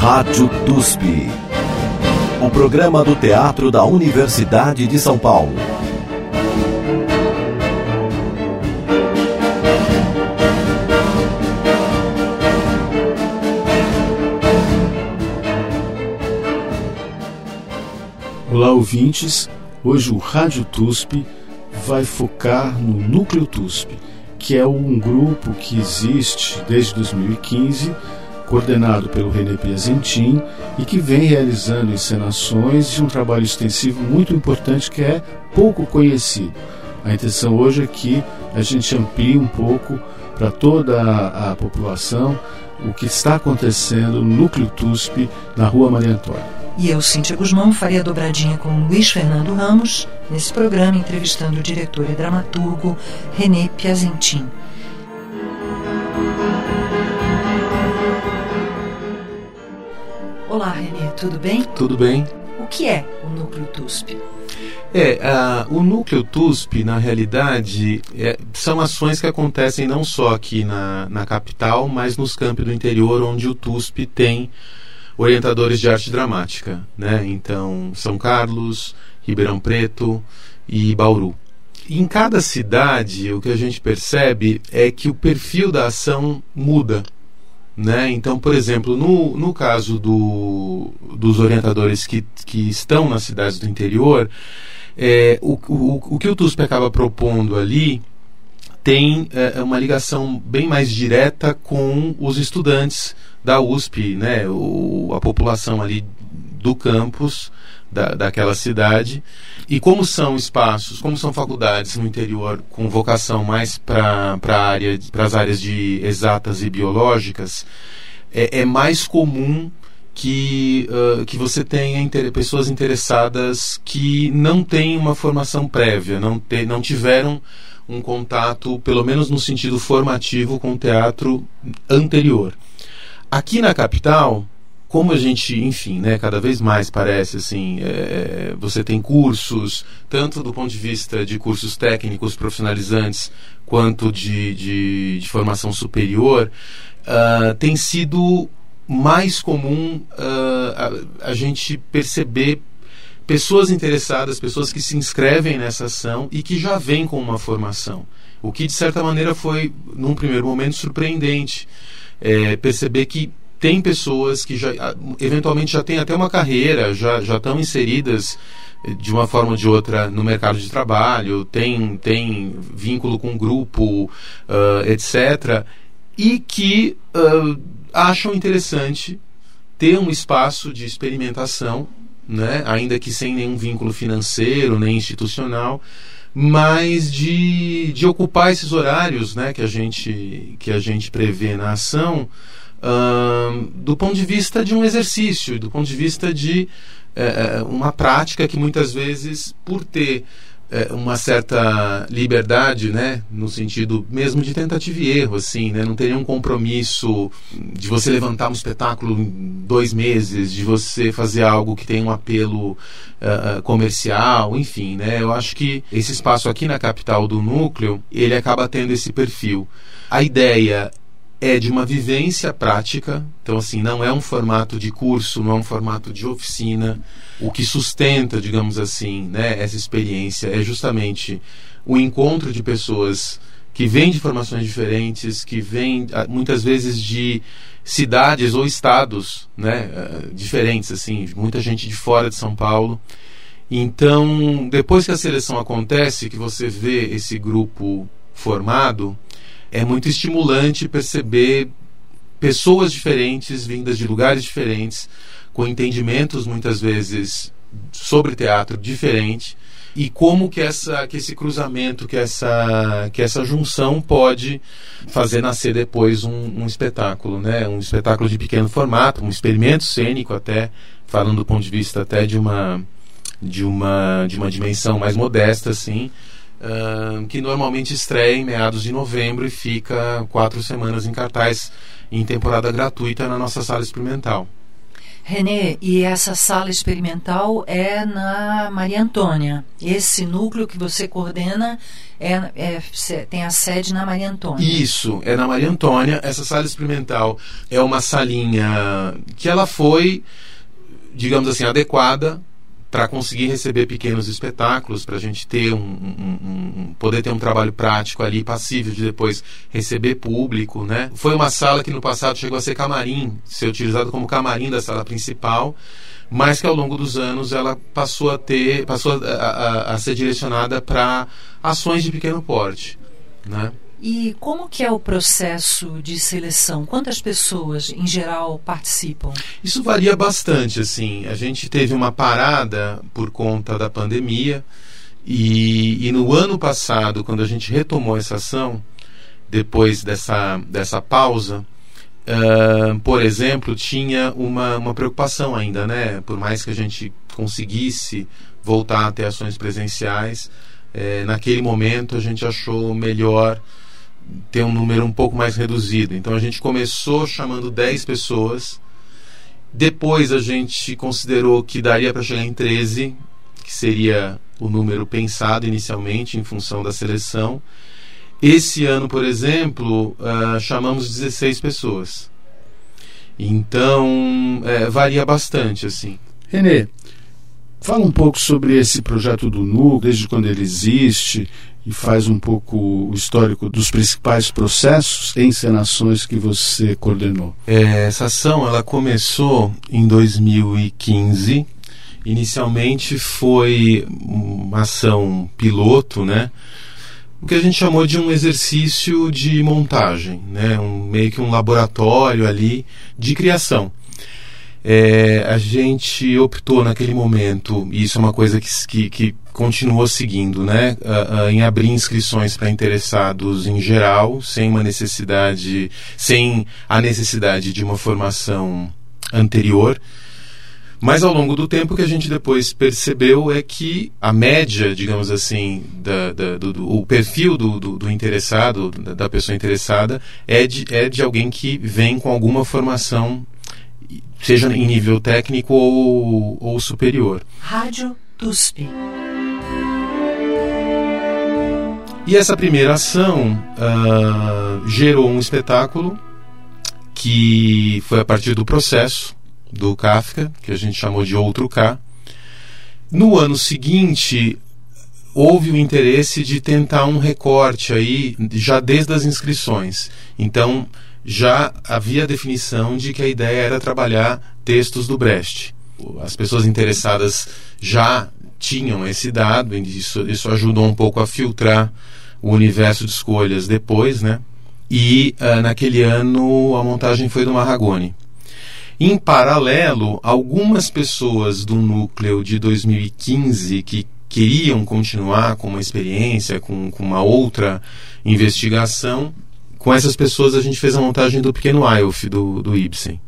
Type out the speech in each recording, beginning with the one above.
Rádio TUSP. O programa do Teatro da Universidade de São Paulo. Olá, ouvintes. Hoje o Rádio TUSP vai focar no Núcleo TUSP, que é um grupo que existe desde 2015 coordenado pelo René Piazentin e que vem realizando encenações de um trabalho extensivo muito importante que é pouco conhecido. A intenção hoje é que a gente amplie um pouco para toda a, a, população o que está acontecendo no Núcleo TUSP na Rua Maria Antônia. E eu, Cíntia Guzmão, faria dobradinha com Luiz Fernando Ramos nesse programa entrevistando o diretor e dramaturgo René Piazentin. Olá, Renê, tudo bem? Tudo bem. O que é o núcleo TUSP? É, o núcleo TUSP, na realidade, é, são ações que acontecem não só aqui na, na capital, mas nos campos do interior, onde o TUSP tem orientadores de arte dramática. Né? Então, São Carlos, Ribeirão Preto e Bauru. Em cada cidade, o que a gente percebe é que o perfil da ação muda. Né? Então, por exemplo, no, no caso do, dos orientadores que, que estão nas cidades do interior, é, o, o, o que o TUSP acaba propondo ali tem é, uma ligação bem mais direta com os estudantes da USP, né? o, a população ali do campus da, daquela cidade. E como são espaços, como são faculdades no interior com vocação mais para área, as áreas de exatas e biológicas, é, é mais comum que, uh, que você tenha inter pessoas interessadas que não têm uma formação prévia, não, não tiveram um contato, pelo menos no sentido formativo, com o teatro anterior. Aqui na capital, como a gente, enfim, né, cada vez mais parece assim, é, você tem cursos, tanto do ponto de vista de cursos técnicos profissionalizantes, quanto de, de, de formação superior, uh, tem sido mais comum uh, a, a gente perceber pessoas interessadas, pessoas que se inscrevem nessa ação e que já vêm com uma formação. O que, de certa maneira, foi, num primeiro momento, surpreendente. É, perceber que tem pessoas que já eventualmente já têm até uma carreira, já, já estão inseridas eh, de uma forma ou de outra no mercado de trabalho, tem, tem vínculo com grupo, uh, etc. E que uh, acham interessante ter um espaço de experimentação, né, ainda que sem nenhum vínculo financeiro nem institucional, mas de, de ocupar esses horários né, que, a gente, que a gente prevê na ação do ponto de vista de um exercício, do ponto de vista de uh, uma prática que muitas vezes, por ter uh, uma certa liberdade, né, no sentido mesmo de tentativa e erro, assim, né, não ter nenhum compromisso de você levantar um espetáculo em dois meses, de você fazer algo que tem um apelo uh, comercial, enfim, né, eu acho que esse espaço aqui na capital do núcleo, ele acaba tendo esse perfil. A ideia é de uma vivência prática, então assim, não é um formato de curso, não é um formato de oficina. O que sustenta, digamos assim, né, essa experiência é justamente o encontro de pessoas que vêm de formações diferentes, que vêm ah, muitas vezes de cidades ou estados, né, ah, diferentes assim, muita gente de fora de São Paulo. Então, depois que a seleção acontece, que você vê esse grupo formado, é muito estimulante perceber pessoas diferentes, vindas de lugares diferentes, com entendimentos muitas vezes sobre teatro diferente e como que essa que esse cruzamento que essa que essa junção pode fazer nascer depois um, um espetáculo né? Um espetáculo de pequeno formato um experimento cênico até falando do ponto de vista até de uma de uma de uma dimensão mais modesta assim uh, que normalmente estreia em meados de novembro e fica quatro semanas em cartaz em temporada gratuita na nossa sala experimental. Renê, e essa sala experimental é na Maria Antônia. Esse núcleo que você coordena é, é, tem a sede na Maria Antônia. Isso, é na Maria Antônia. Essa sala experimental é uma salinha que ela foi, digamos assim, adequada para conseguir receber pequenos espetáculos, para a gente ter um, um, um, poder ter um trabalho prático ali, passível de depois receber público, né? Foi uma sala que no passado chegou a ser camarim, ser utilizado como camarim da sala principal, mas que ao longo dos anos ela passou a ter, passou a, a, a ser direcionada para ações de pequeno porte, né? E como que é o processo de seleção? Quantas pessoas, em geral, participam? Isso varia bastante, assim. A gente teve uma parada por conta da pandemia e, e no ano passado, quando a gente retomou essa ação, depois dessa, dessa pausa, uh, por exemplo, tinha uma, uma preocupação ainda, né? Por mais que a gente conseguisse voltar a ter ações presenciais, eh, naquele momento a gente achou melhor ter um número um pouco mais reduzido. Então a gente começou chamando 10 pessoas. Depois a gente considerou que daria para chegar em 13, que seria o número pensado inicialmente em função da seleção. Esse ano, por exemplo, uh, chamamos 16 pessoas. Então, é, varia bastante, assim. Renê, fala um pouco sobre esse projeto do NU, desde quando ele existe, e faz um pouco o histórico dos principais processos e encenações que você coordenou. É, essa ação ela começou em 2015. Inicialmente foi uma ação piloto, né? O que a gente chamou de um exercício de montagem, né? Um, meio que um laboratório ali de criação. É, a gente optou naquele momento, e isso é uma coisa que, que, que continuou seguindo, né, em abrir inscrições para interessados em geral, sem uma necessidade, sem a necessidade de uma formação anterior. Mas ao longo do tempo o que a gente depois percebeu é que a média, digamos assim, da, da, do, do, o perfil do, do, do interessado, da, da, pessoa interessada, é de, é de alguém que vem com alguma formação seja em nível técnico ou, ou superior. Rádio TUSP. E essa primeira ação uh, gerou um espetáculo que foi a partir do processo do Kafka, que a gente chamou de Outro K. No ano seguinte, houve o interesse de tentar um recorte aí, já desde as inscrições. Então, já havia definição de que a ideia era trabalhar textos do Brecht. As pessoas interessadas já tinham esse dado, e isso, isso ajudou um pouco a filtrar o universo de escolhas depois, né? E uh, naquele ano a montagem foi do Marragone. Em paralelo, algumas pessoas do núcleo de 2015 que queriam continuar com uma experiência, com, com uma outra investigação, com essas pessoas a gente fez a montagem do Pequeno Eyolf, do, do Ibsen.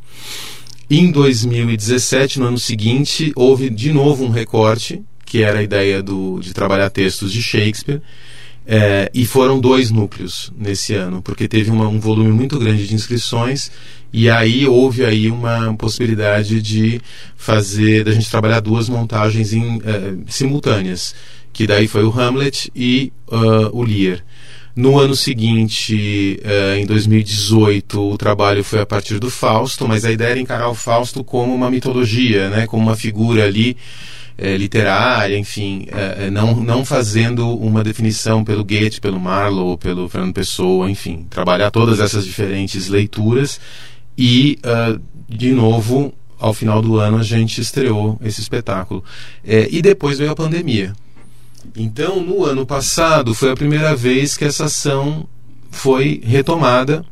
Em 2017, no ano seguinte, houve de novo um recorte, que era a ideia do, de trabalhar textos de Shakespeare, é, e foram dois núcleos nesse ano, porque teve uma, um volume muito grande de inscrições e aí houve aí uma possibilidade de fazer, da gente trabalhar duas montagens em, é, simultâneas, que daí foi o Hamlet e uh, o Lear. No ano seguinte, eh, em 2018, o trabalho foi a partir do Fausto, mas a ideia era encarar o Fausto como uma mitologia, né, como uma figura ali eh, literária, enfim, eh, não, não fazendo uma definição pelo Goethe, pelo Marlowe, pelo Fernando Pessoa, enfim, trabalhar todas essas diferentes leituras e, de novo, ao final do ano a gente estreou esse espetáculo. e depois veio a pandemia. Então, no ano passado, foi a primeira vez que essa ação foi retomada.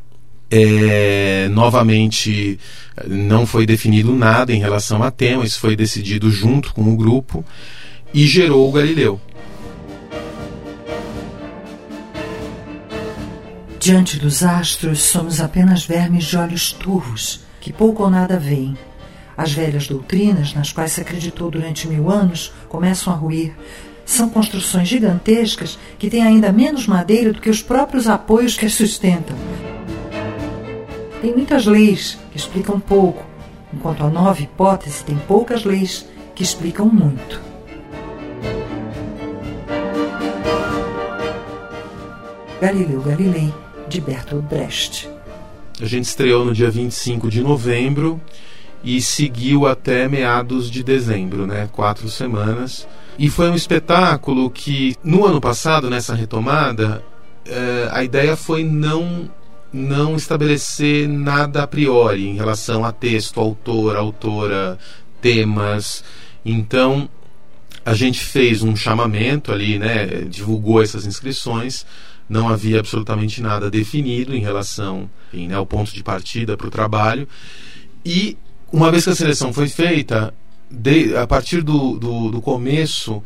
É, novamente, não foi definido nada em relação a tema, isso foi decidido junto com o grupo e gerou o Galileu. Diante dos astros, somos apenas vermes de olhos turvos, que pouco ou nada veem. As velhas doutrinas, nas quais se acreditou durante mil anos, começam a ruir, são construções gigantescas que têm ainda menos madeira do que os próprios apoios que as sustentam. Tem muitas leis que explicam pouco, enquanto a nova hipótese tem poucas leis que explicam muito. Galileu Galilei, de Bertolt Brecht. A gente estreou no dia 25 de novembro e seguiu até meados de dezembro, né? Quatro semanas. E foi um espetáculo que, no ano passado, nessa retomada, eh, a ideia foi não não estabelecer nada a priori em relação a texto, autor, autora, temas. Então, a gente fez um chamamento ali, né, divulgou essas inscrições. Não havia absolutamente nada definido em relação enfim, né, ao ponto de partida para o trabalho. E uma vez que a seleção foi feita, de, a partir do, do, do começo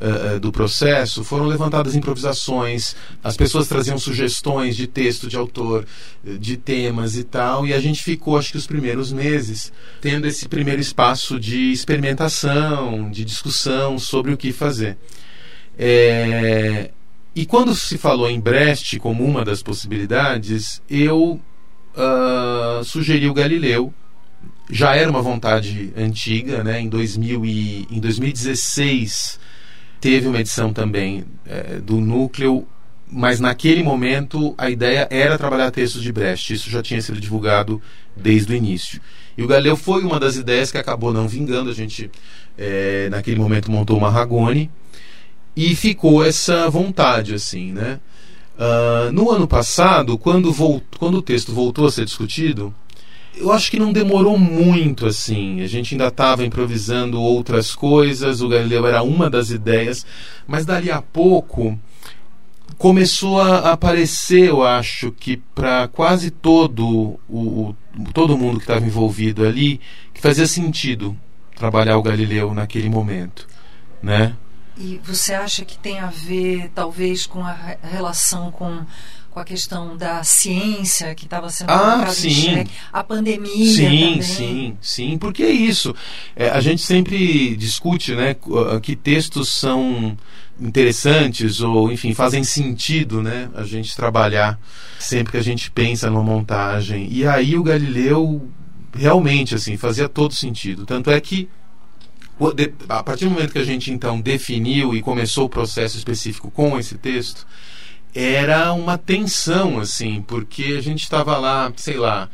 uh, do processo, foram levantadas improvisações, as pessoas traziam sugestões de texto de autor, de temas e tal, e a gente ficou, acho que os primeiros meses, tendo esse primeiro espaço de experimentação, de discussão sobre o que fazer. É, e quando se falou em Brecht como uma das possibilidades, eu uh, sugeri o Galileu já era uma vontade antiga, né? Em, 2000 e, em 2016 teve uma edição também é, do Núcleo, mas naquele momento a ideia era trabalhar textos de Brecht. Isso já tinha sido divulgado desde o início. E o Galileu foi uma das ideias que acabou não vingando. A gente, é, naquele momento, montou uma Ragone e ficou essa vontade, assim, né? Uh, no ano passado, quando, volt, quando o texto voltou a ser discutido, eu acho que não demorou muito assim. A gente ainda estava improvisando outras coisas, o Galileu era uma das ideias, mas dali a pouco começou a aparecer, eu acho que para quase todo o, todo mundo que estava envolvido ali, que fazia sentido trabalhar o Galileu naquele momento, né? E você acha que tem a ver, talvez, com a relação com com a questão da ciência que estava sendo ah, sim. a pandemia sim, também. Sim, sim, porque é isso. É, a gente sempre discute né, que textos são interessantes ou, enfim, fazem sentido né, a gente trabalhar sempre que a gente pensa numa montagem. E aí o Galileu realmente assim fazia todo sentido. Tanto é que a partir do momento que a gente então definiu e começou o processo específico com esse texto, era uma tensão, assim, porque a gente estava lá, sei lá,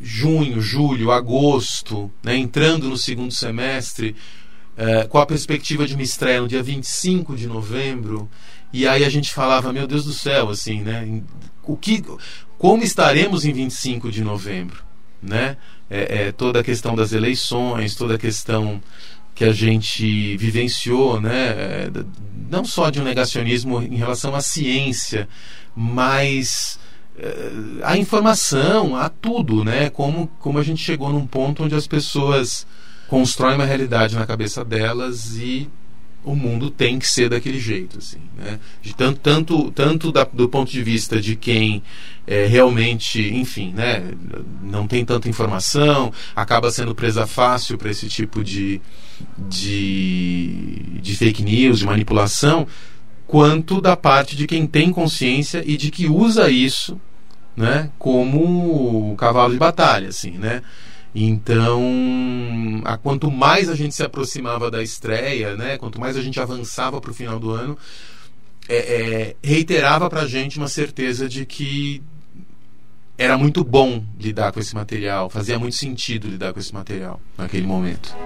junho, julho, agosto, né, entrando no segundo semestre, eh, com a perspectiva de uma estreia no dia 25 de novembro, e aí a gente falava, meu Deus do céu, assim, né, o que, como estaremos em 25 de novembro, né? É, é, toda a questão das eleições, toda a questão que a gente vivenciou, né, não só de um negacionismo em relação à ciência, mas uh, à informação, a tudo, né, como, como a gente chegou num ponto onde as pessoas constroem uma realidade na cabeça delas e o mundo tem que ser daquele jeito, assim, né? De tanto, tanto, tanto da, do ponto de vista de quem é, realmente, enfim, né, não tem tanta informação, acaba sendo presa fácil para esse tipo de, de, de fake news, de manipulação, quanto da parte de quem tem consciência e de que usa isso, né, como cavalo de batalha, assim, né? Então, a, quanto mais a gente se aproximava da estreia, né, quanto mais a gente avançava para o final do ano, é, é, reiterava para a gente uma certeza de que era muito bom lidar com esse material, fazia muito sentido lidar com esse material naquele momento.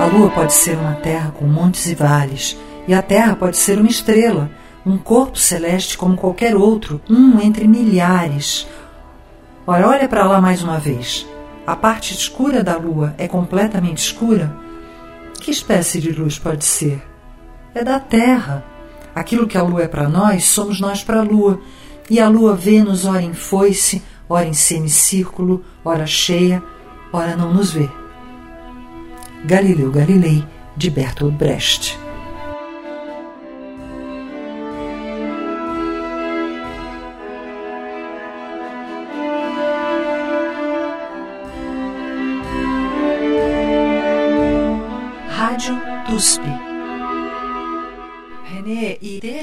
A Lua pode ser uma terra com montes e vales, e a Terra pode ser uma estrela, um corpo celeste como qualquer outro, um entre milhares, Ora, olha para lá mais uma vez. A parte escura da lua é completamente escura? Que espécie de luz pode ser? É da Terra. Aquilo que a lua é para nós, somos nós para a lua. E a lua vê-nos ora em foice, ora em semicírculo, ora cheia, ora não nos vê. Galileu Galilei, de Bertolt Brecht.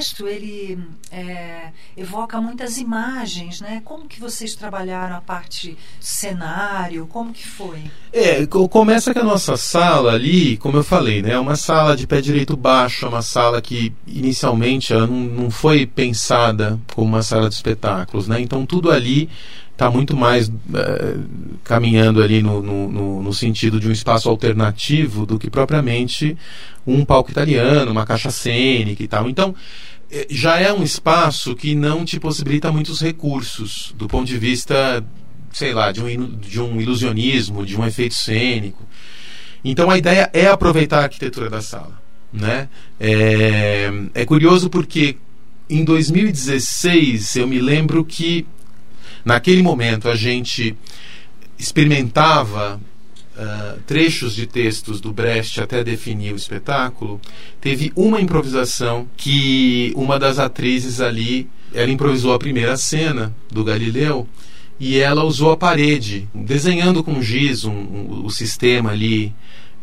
texto ele é, evoca muitas imagens, né? Como que vocês trabalharam a parte cenário? Como que foi? É, começa que a nossa sala ali, como eu falei, né, é uma sala de pé direito baixo, é uma sala que inicialmente ela não, não foi pensada como uma sala de espetáculos, né? Então tudo ali está muito mais uh, caminhando ali no, no, no, sentido de um espaço alternativo do que propriamente um palco italiano, uma caixa cênica e tal. Então, eh, já é um espaço que não te possibilita muitos recursos do ponto de vista, sei lá, de um, de um ilusionismo, de um efeito cênico. Então, a ideia é aproveitar a arquitetura da sala. Né? É, é curioso porque em 2016 eu me lembro que Naquele momento, a gente experimentava uh, trechos de textos do Brecht até definir o espetáculo. Teve uma improvisação que uma das atrizes ali, ela improvisou a primeira cena do Galileu e ela usou a parede, desenhando com giz um, um, o sistema ali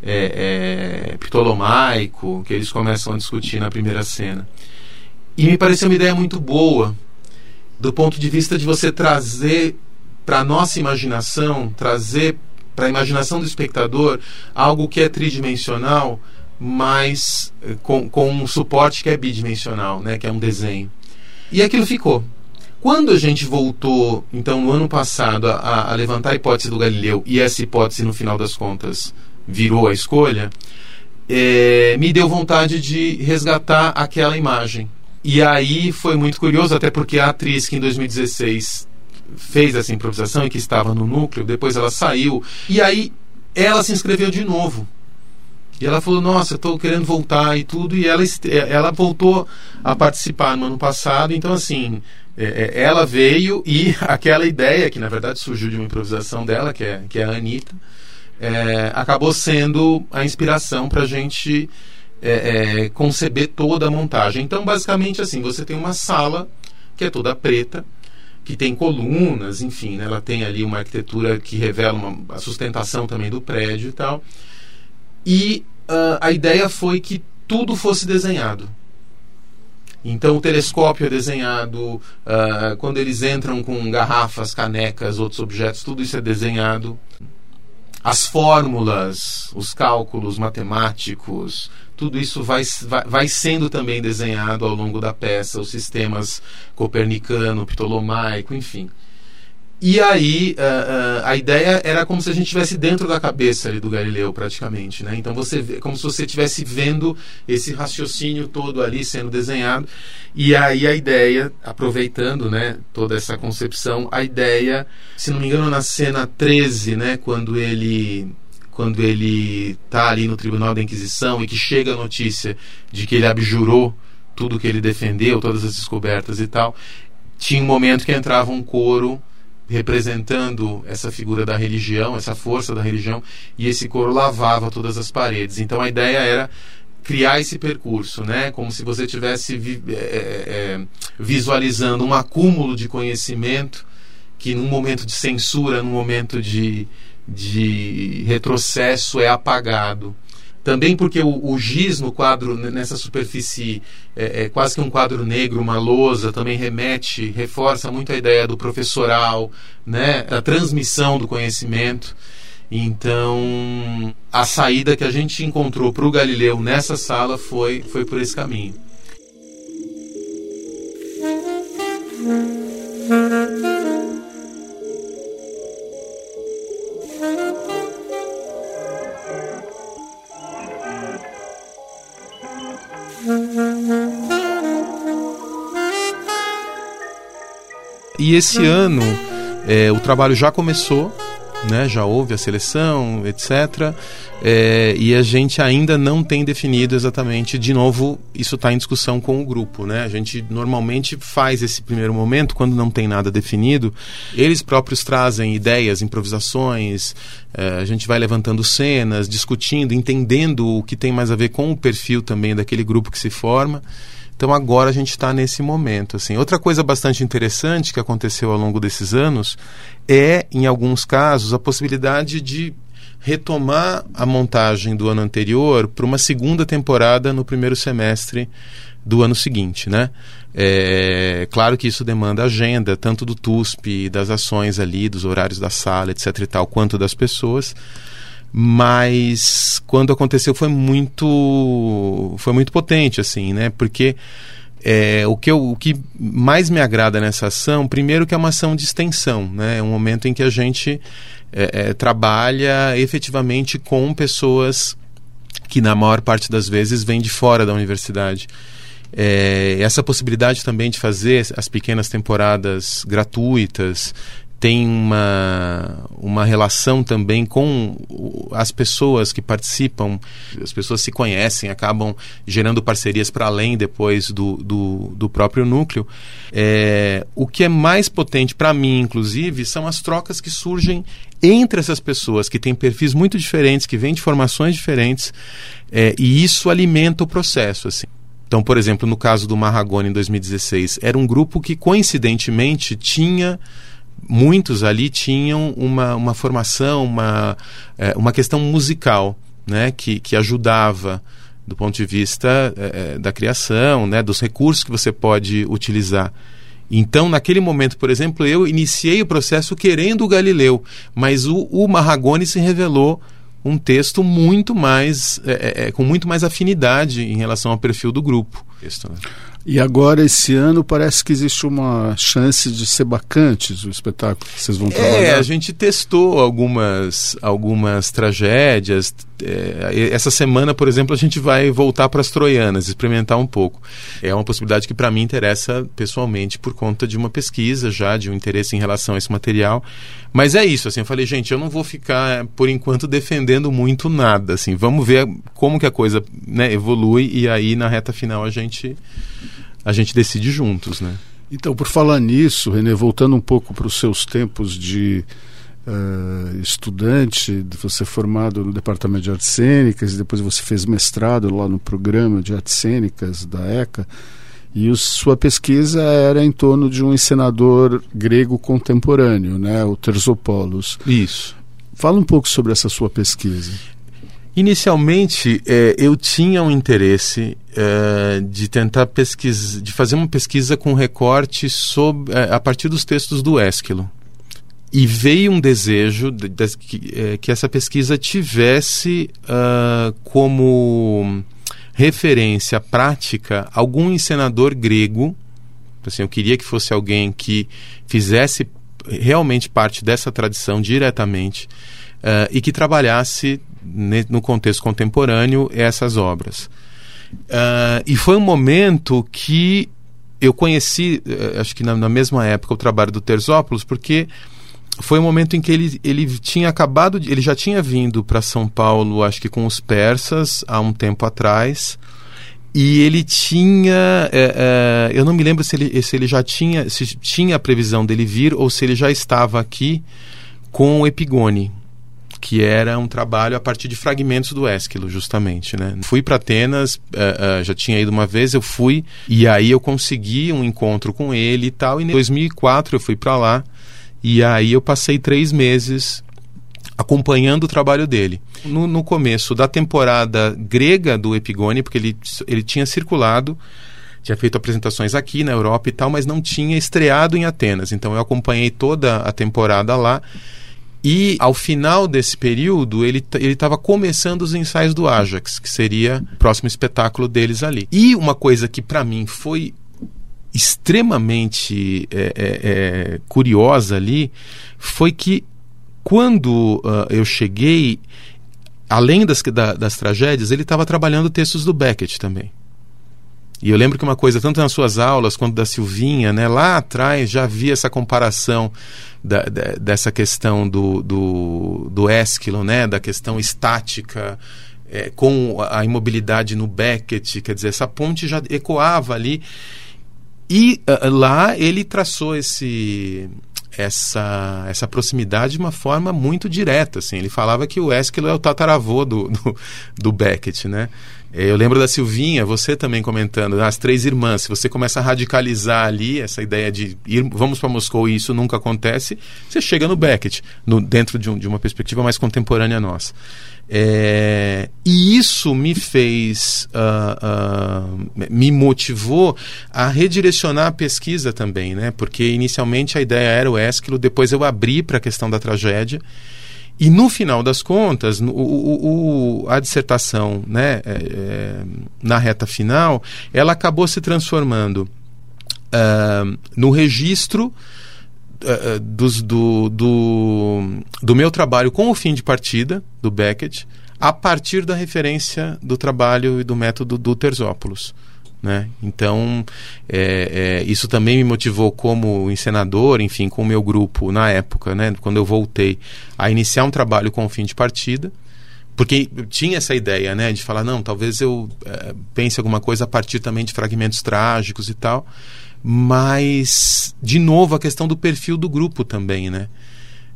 é, é, ptolomaico que eles começam a discutir na primeira cena. E me pareceu uma ideia muito boa, do ponto de vista de você trazer para a nossa imaginação, trazer para a imaginação do espectador algo que é tridimensional, mas eh, com, com um suporte que é bidimensional, né, que é um desenho. E aquilo ficou. Quando a gente voltou, então, no ano passado, a, a levantar a hipótese do Galileu, e essa hipótese, no final das contas, virou a escolha, é, me deu vontade de resgatar aquela imagem e aí foi muito curioso, até porque a atriz que em 2016 fez essa improvisação e que estava no núcleo, depois ela saiu. E aí ela se inscreveu de novo. E ela falou: Nossa, estou querendo voltar e tudo. E ela, ela voltou a participar no ano passado. Então, assim, é, ela veio e aquela ideia, que na verdade surgiu de uma improvisação dela, que é, que é a Anitta, é, acabou sendo a inspiração para a gente é, conceber toda a montagem. Então, basicamente, assim, você tem uma sala que é toda preta, que tem colunas, enfim, né, ela tem ali uma arquitetura que revela uma, a sustentação também do prédio e tal. E uh, a ideia foi que tudo fosse desenhado. Então o telescópio é desenhado, uh, quando eles entram com garrafas, canecas, outros objetos, tudo isso é desenhado. As fórmulas, os cálculos matemáticos, tudo isso vai, vai, vai, sendo também desenhado ao longo da peça, os sistemas copernicano, ptolomaico, enfim. E aí uh, uh, a ideia era como se a gente estivesse dentro da cabeça ali do Galileu praticamente, né? Então você vê, como se você estivesse vendo esse raciocínio todo ali sendo desenhado. E aí a ideia, aproveitando, né, toda essa concepção, a ideia, se não me engano, na cena 13, né, quando ele quando ele está ali no Tribunal da Inquisição e que chega a notícia de que ele abjurou tudo que ele defendeu, todas as descobertas e tal, tinha um momento que entrava um coro representando essa figura da religião, essa força da religião, e esse coro lavava todas as paredes. Então a ideia era criar esse percurso, né? Como se você estivesse vi é, é, visualizando um acúmulo de conhecimento que num momento de censura, num momento de, de retrocesso é apagado. Também porque o, o giz no quadro, nessa superfície, é, é, quase que um quadro negro, uma lousa, também remete, reforça muito a ideia do professoral, né, da transmissão do conhecimento. Então, a saída que a gente encontrou para o Galileu nessa sala foi, foi por esse caminho. E esse ano é, o trabalho já começou, né, já houve a seleção, etc. É, e a gente ainda não tem definido exatamente, de novo, isso está em discussão com o grupo. Né? A gente normalmente faz esse primeiro momento, quando não tem nada definido, eles próprios trazem ideias, improvisações, é, a gente vai levantando cenas, discutindo, entendendo o que tem mais a ver com o perfil também daquele grupo que se forma. Então agora a gente está nesse momento. Assim. Outra coisa bastante interessante que aconteceu ao longo desses anos é, em alguns casos, a possibilidade de retomar a montagem do ano anterior para uma segunda temporada no primeiro semestre do ano seguinte, né? É, claro que isso demanda agenda, tanto do TUSP, das ações ali, dos horários da sala, etc e tal, quanto das pessoas. Mas quando aconteceu foi muito foi muito potente assim, né? Porque é, o, que eu, o que mais me agrada nessa ação, primeiro que é uma ação de extensão, né? É um momento em que a gente é, é, trabalha efetivamente com pessoas que na maior parte das vezes vêm de fora da universidade. É, essa possibilidade também de fazer as pequenas temporadas gratuitas tem uma, uma relação também com as pessoas que participam, as pessoas se conhecem, acabam gerando parcerias para além depois do, do, do próprio núcleo. É, o que é mais potente para mim, inclusive, são as trocas que surgem entre essas pessoas que têm perfis muito diferentes, que vêm de formações diferentes, é, e isso alimenta o processo. assim. Então, por exemplo, no caso do Marragone em 2016, era um grupo que coincidentemente tinha muitos ali tinham uma, uma formação, uma, é, uma questão musical, né, que, que ajudava do ponto de vista é, da criação, né, dos recursos que você pode utilizar. Então, naquele momento, por exemplo, eu iniciei o processo querendo o Galileu, mas o, o Marragone se revelou um texto muito mais é, é, com muito mais afinidade em relação ao perfil do grupo. E agora, esse ano, parece que existe uma chance de ser bacantes o espetáculo que vocês vão trabalhar. É, a gente testou algumas, algumas tragédias. É, essa semana, por exemplo, a gente vai voltar para as Troianas, experimentar um pouco. É uma possibilidade que para mim interessa pessoalmente por conta de uma pesquisa já, de um interesse em relação a esse material. Mas é isso, assim, eu falei, gente, eu não vou ficar, por enquanto, defendendo muito nada, assim, vamos ver como que a coisa né, evolui e aí na reta final a gente a gente decide juntos, né? Então, por falar nisso, Renê, voltando um pouco para os seus tempos de uh, estudante, você formado no Departamento de Artes Cênicas, e depois você fez mestrado lá no programa de Artes Cênicas da ECA, e o, sua pesquisa era em torno de um encenador grego contemporâneo, né, o Terzopoulos. Isso. Fala um pouco sobre essa sua pesquisa. Inicialmente, eh, eu tinha um interesse eh, de tentar pesquisar, de fazer uma pesquisa com recorte sobre, eh, a partir dos textos do Ésquilo. E veio um desejo de, de, que, que, essa pesquisa tivesse uh, como referência prática algum encenador grego. Assim, eu queria que fosse alguém que fizesse realmente parte dessa tradição diretamente uh, e que trabalhasse no contexto contemporâneo essas obras. Uh, e foi um momento que eu conheci, uh, acho que na, na, mesma época, o trabalho do Terzópolis, porque foi um momento em que ele, ele tinha acabado, de, ele já tinha vindo para São Paulo, acho que com os persas, há um tempo atrás. E ele tinha, é, é, eu não me lembro se ele, se ele já tinha, se tinha a previsão dele vir ou se ele já estava aqui com o Epigone, que era um trabalho a partir de fragmentos do Ésquilo, justamente, né? Fui para Atenas, uh, uh, já tinha ido uma vez, eu fui e aí eu consegui um encontro com ele e tal. E em 2004 eu fui para lá e aí eu passei três meses acompanhando o trabalho dele. No, no, começo da temporada grega do Epigone, porque ele, ele tinha circulado, tinha feito apresentações aqui na Europa e tal, mas não tinha estreado em Atenas. Então eu acompanhei toda a temporada lá e ao final desse período, ele estava começando os ensaios do Ajax, que seria o próximo espetáculo deles ali. E uma coisa que para mim foi extremamente é, é, é, curiosa ali foi que quando uh, eu cheguei, além das, da, das tragédias, ele estava trabalhando textos do Beckett também. E eu lembro que uma coisa, tanto nas suas aulas quanto da Silvinha, né, lá atrás já havia essa comparação da, da, dessa questão do, do, do Ésquilo, né, da questão estática, é, com a imobilidade no Beckett, quer dizer, essa ponte já ecoava ali. E uh, lá ele traçou esse, essa, essa proximidade de uma forma muito direta. Assim. Ele falava que o Ésquilo é o tataravô do, do, do Beckett, né? É, eu lembro da Silvinha, você também comentando, as três irmãs. Se você começa a radicalizar ali essa ideia de ir, vamos para Moscou e isso nunca acontece, você chega no Beckett, no, dentro de, um, de uma perspectiva mais contemporânea nossa. É, e isso me fez, uh, uh, me motivou a redirecionar a pesquisa também, né? Porque inicialmente a ideia era o Ésquilo, depois eu abri para a questão da tragédia. E no final das contas, o, o, o, a dissertação, né, é, é, na reta final, ela acabou se transformando uh, no registro uh, dos, do, do, do meu trabalho com o fim de partida, do Beckett, a partir da referência do trabalho e do método do Terzópolis. Né? Então, é, é, isso também me motivou como encenador, enfim, com o meu grupo na época, né? quando eu voltei, a iniciar um trabalho com o fim de partida, porque tinha essa ideia né? de falar, não, talvez eu é, pense alguma coisa a partir também de fragmentos trágicos e tal, mas, de novo, a questão do perfil do grupo também, né?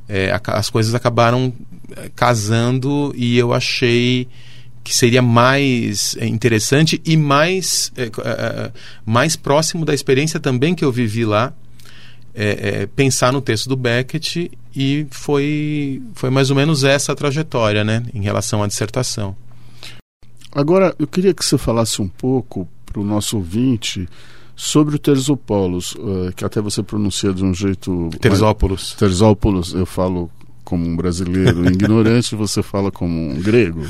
É, as coisas acabaram é, casando e eu achei que seria mais é, interessante e mais, é, é, mais próximo da experiência também que eu vivi lá, é, é, pensar no texto do Beckett e foi, foi mais ou menos essa a trajetória né, em relação à dissertação. Agora, eu queria que você falasse um pouco para o nosso ouvinte sobre o Terzopoulos, uh, que até você pronuncia de um jeito... Terzópolis. Terzópolis, eu falo como um brasileiro ignorante, você fala como um grego.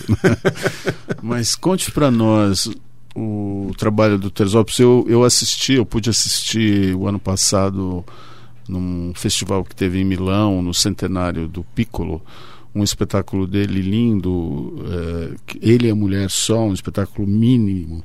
Mas conte para nós o trabalho do Terzópolis. Eu, eu assisti, eu pude assistir o ano passado num festival que teve em Milão, no centenário do Piccolo, um espetáculo dele lindo, é, ele e a mulher só, um espetáculo mínimo,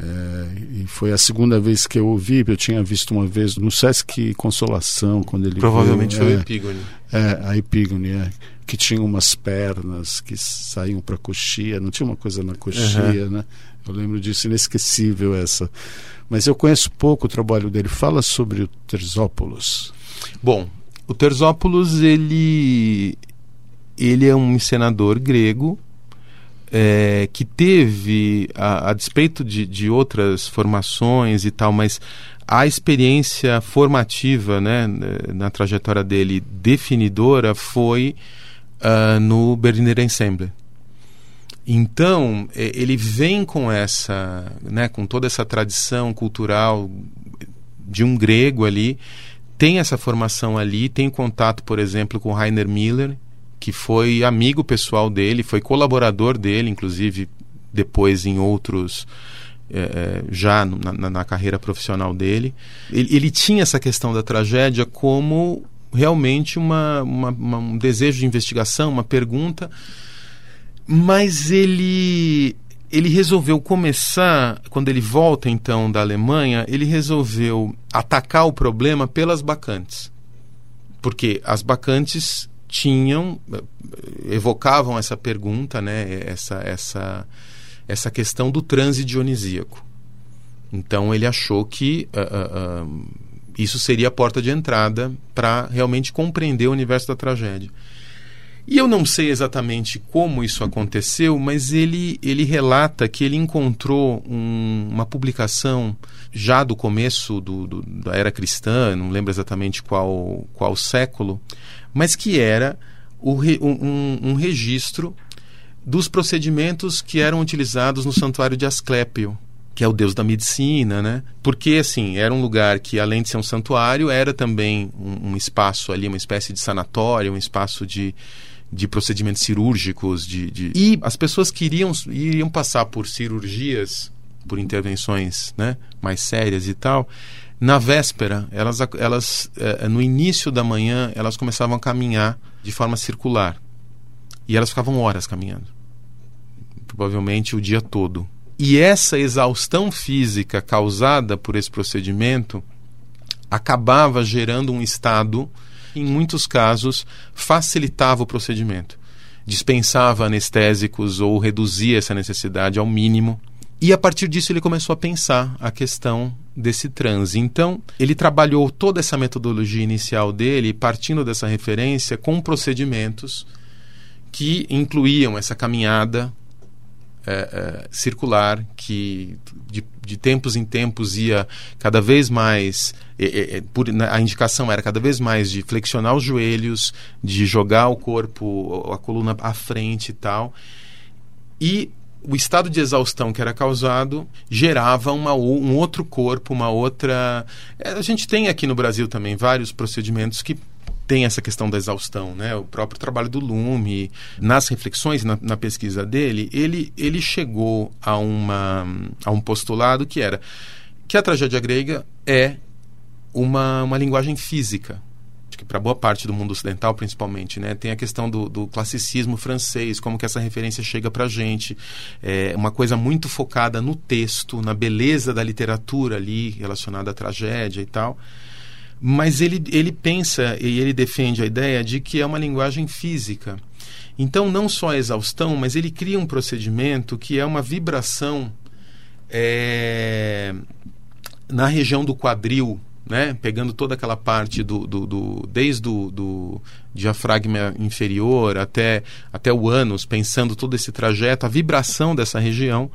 é, e foi a segunda vez que eu ouvi, eu tinha visto uma vez no Sesc Consolação, quando ele Provavelmente veio, foi é, Epígone. É, a Epígone, é, que tinha umas pernas que saíam para a coxia, não tinha uma coisa na coxia, uhum. né? Eu lembro disso, inesquecível essa. Mas eu conheço pouco o trabalho dele. Fala sobre o Terzópolis. Bom, o Terzópolis, ele, ele é um senador grego é, que teve, a, a despeito de, de, outras formações e tal, mas a experiência formativa né, na trajetória dele definidora foi uh, no Berliner Ensemble. Então, ele vem com essa, né, com toda essa tradição cultural de um grego ali, tem essa formação ali, tem contato, por exemplo, com Rainer Miller, que foi amigo pessoal dele, foi colaborador dele, inclusive depois em outros. É, já na, na, carreira profissional dele. Ele, ele, tinha essa questão da tragédia como realmente uma, uma, uma, um desejo de investigação, uma pergunta, mas ele. Ele resolveu começar, quando ele volta então da Alemanha, ele resolveu atacar o problema pelas bacantes. Porque as bacantes tinham evocavam essa pergunta, né, essa essa essa questão do transe dionisíaco. Então ele achou que uh, uh, isso seria a porta de entrada para realmente compreender o universo da tragédia. E eu não sei exatamente como isso aconteceu, mas ele, ele relata que ele encontrou um, uma publicação já do começo do, do, da era cristã, não lembro exatamente qual, qual século, mas que era o, um, um registro dos procedimentos que eram utilizados no santuário de Asclépio, que é o deus da medicina, né? Porque, assim, era um lugar que, além de ser um santuário, era também um, um espaço ali, uma espécie de sanatório, um espaço de, de procedimentos cirúrgicos. De, de... E as pessoas que iriam, iriam passar por cirurgias, por intervenções né, mais sérias e tal, na véspera, elas, elas eh, no início da manhã, elas começavam a caminhar de forma circular. E elas ficavam horas caminhando. Provavelmente o dia todo. E essa exaustão física causada por esse procedimento acabava gerando um estado, em muitos casos, facilitava o procedimento. Dispensava anestésicos ou reduzia essa necessidade ao mínimo. E a partir disso ele começou a pensar a questão desse transe. Então, ele trabalhou toda essa metodologia inicial dele, partindo dessa referência, com procedimentos que incluíam essa caminhada é, é, circular que de, de, tempos em tempos ia cada vez mais é, por, a indicação era cada vez mais de flexionar os joelhos de jogar o corpo a coluna à frente e tal e o estado de exaustão que era causado gerava uma, um outro corpo, uma outra. É, a gente tem aqui no Brasil também vários procedimentos que tem essa questão da exaustão, né? O próprio trabalho do Lume, nas reflexões, na, na, pesquisa dele, ele, ele chegou a, uma, a um postulado que era que a tragédia grega é uma, uma linguagem física, acho que para boa parte do mundo ocidental principalmente, né? Tem a questão do, do classicismo francês, como que essa referência chega para a gente, é uma coisa muito focada no texto, na beleza da literatura ali relacionada à tragédia e tal. Mas ele, ele pensa e ele defende a ideia de que é uma linguagem física. Então, não só a exaustão, mas ele cria um procedimento que é uma vibração é, na região do quadril, né? pegando toda aquela parte do, do, do desde o do diafragma inferior até, até o ânus, pensando todo esse trajeto, a vibração dessa região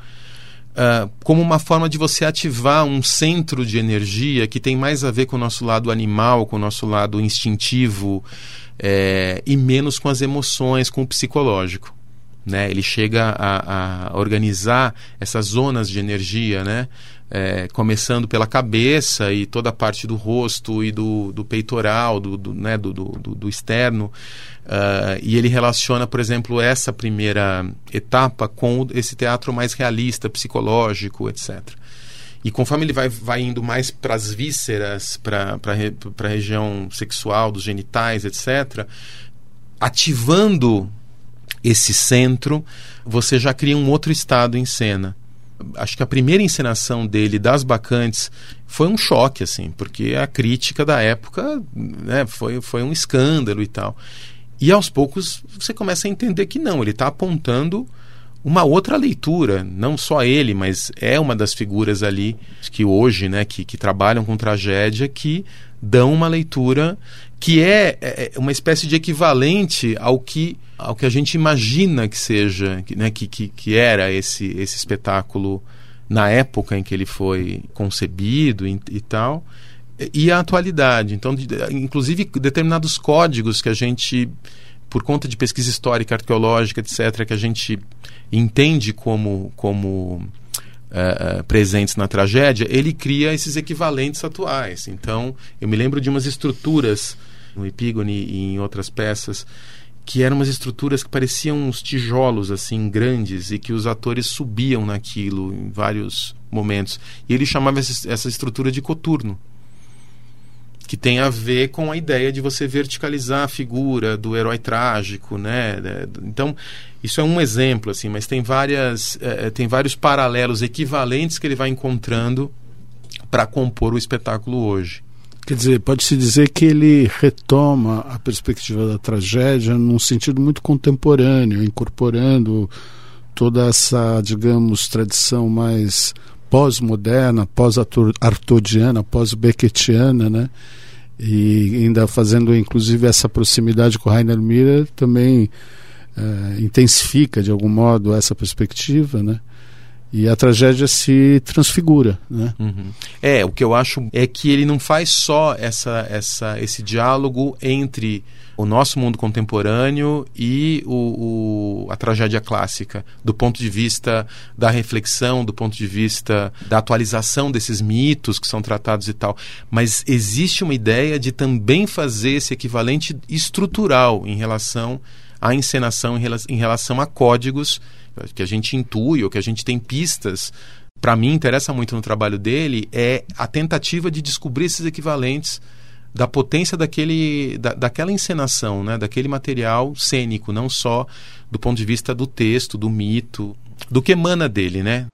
uh, como uma forma de você ativar um centro de energia que tem mais a ver com o nosso lado animal, com o nosso lado instintivo é, e menos com as emoções, com o psicológico. Né? Ele chega a, a organizar essas zonas de energia, né? É, começando pela cabeça e toda a parte do rosto e do, do peitoral, do, do, né, do, do, do externo. Uh, e ele relaciona, por exemplo, essa primeira etapa com esse teatro mais realista, psicológico, etc. E conforme ele vai, vai indo mais para as vísceras, para a região sexual, dos genitais, etc., ativando esse centro, você já cria um outro estado em cena acho que a primeira encenação dele das Bacantes foi um choque, assim, porque a crítica da época né, foi, foi um escândalo e tal. E aos poucos você começa a entender que não, ele está apontando uma outra leitura, não só ele, mas é uma das figuras ali que hoje, né, que, que trabalham com tragédia, que dão uma leitura que é, é, é uma espécie de equivalente ao que ao que a gente imagina que seja, né, que, que, que era esse, esse espetáculo na época em que ele foi concebido e, e tal, e a atualidade. Então, inclusive determinados códigos que a gente, por conta de pesquisa histórica, arqueológica, etc., que a gente entende como, como uh, presentes na tragédia, ele cria esses equivalentes atuais. Então, eu me lembro de umas estruturas no Epígone e em outras peças que eram umas estruturas que pareciam uns tijolos assim grandes e que os atores subiam naquilo em vários momentos. E ele chamava essa estrutura de coturno, que tem a ver com a ideia de você verticalizar a figura do herói trágico, né? Então isso é um exemplo assim, mas tem várias é, tem vários paralelos equivalentes que ele vai encontrando para compor o espetáculo hoje. Quer dizer, pode-se dizer que ele retoma a perspectiva da tragédia num sentido muito contemporâneo, incorporando toda essa, digamos, tradição mais pós-moderna, pós-artodiana, pós-beckettiana, né? E ainda fazendo, inclusive, essa proximidade com Rainer Miller também é, intensifica, de algum modo, essa perspectiva, né? E a tragédia se transfigura, né? Uhum. É, o que eu acho é que ele não faz só essa, essa, esse diálogo entre o nosso mundo contemporâneo e o, o, a tragédia clássica, do ponto de vista da reflexão, do ponto de vista da atualização desses mitos que são tratados e tal. Mas existe uma ideia de também fazer esse equivalente estrutural em relação à encenação, em relação a códigos que a gente intui ou que a gente tem pistas para mim interessa muito no trabalho dele é a tentativa de descobrir esses equivalentes da potência daquele, da, daquela encenação, né? daquele material cênico, não só do ponto de vista do texto, do mito, do que emana dele, né?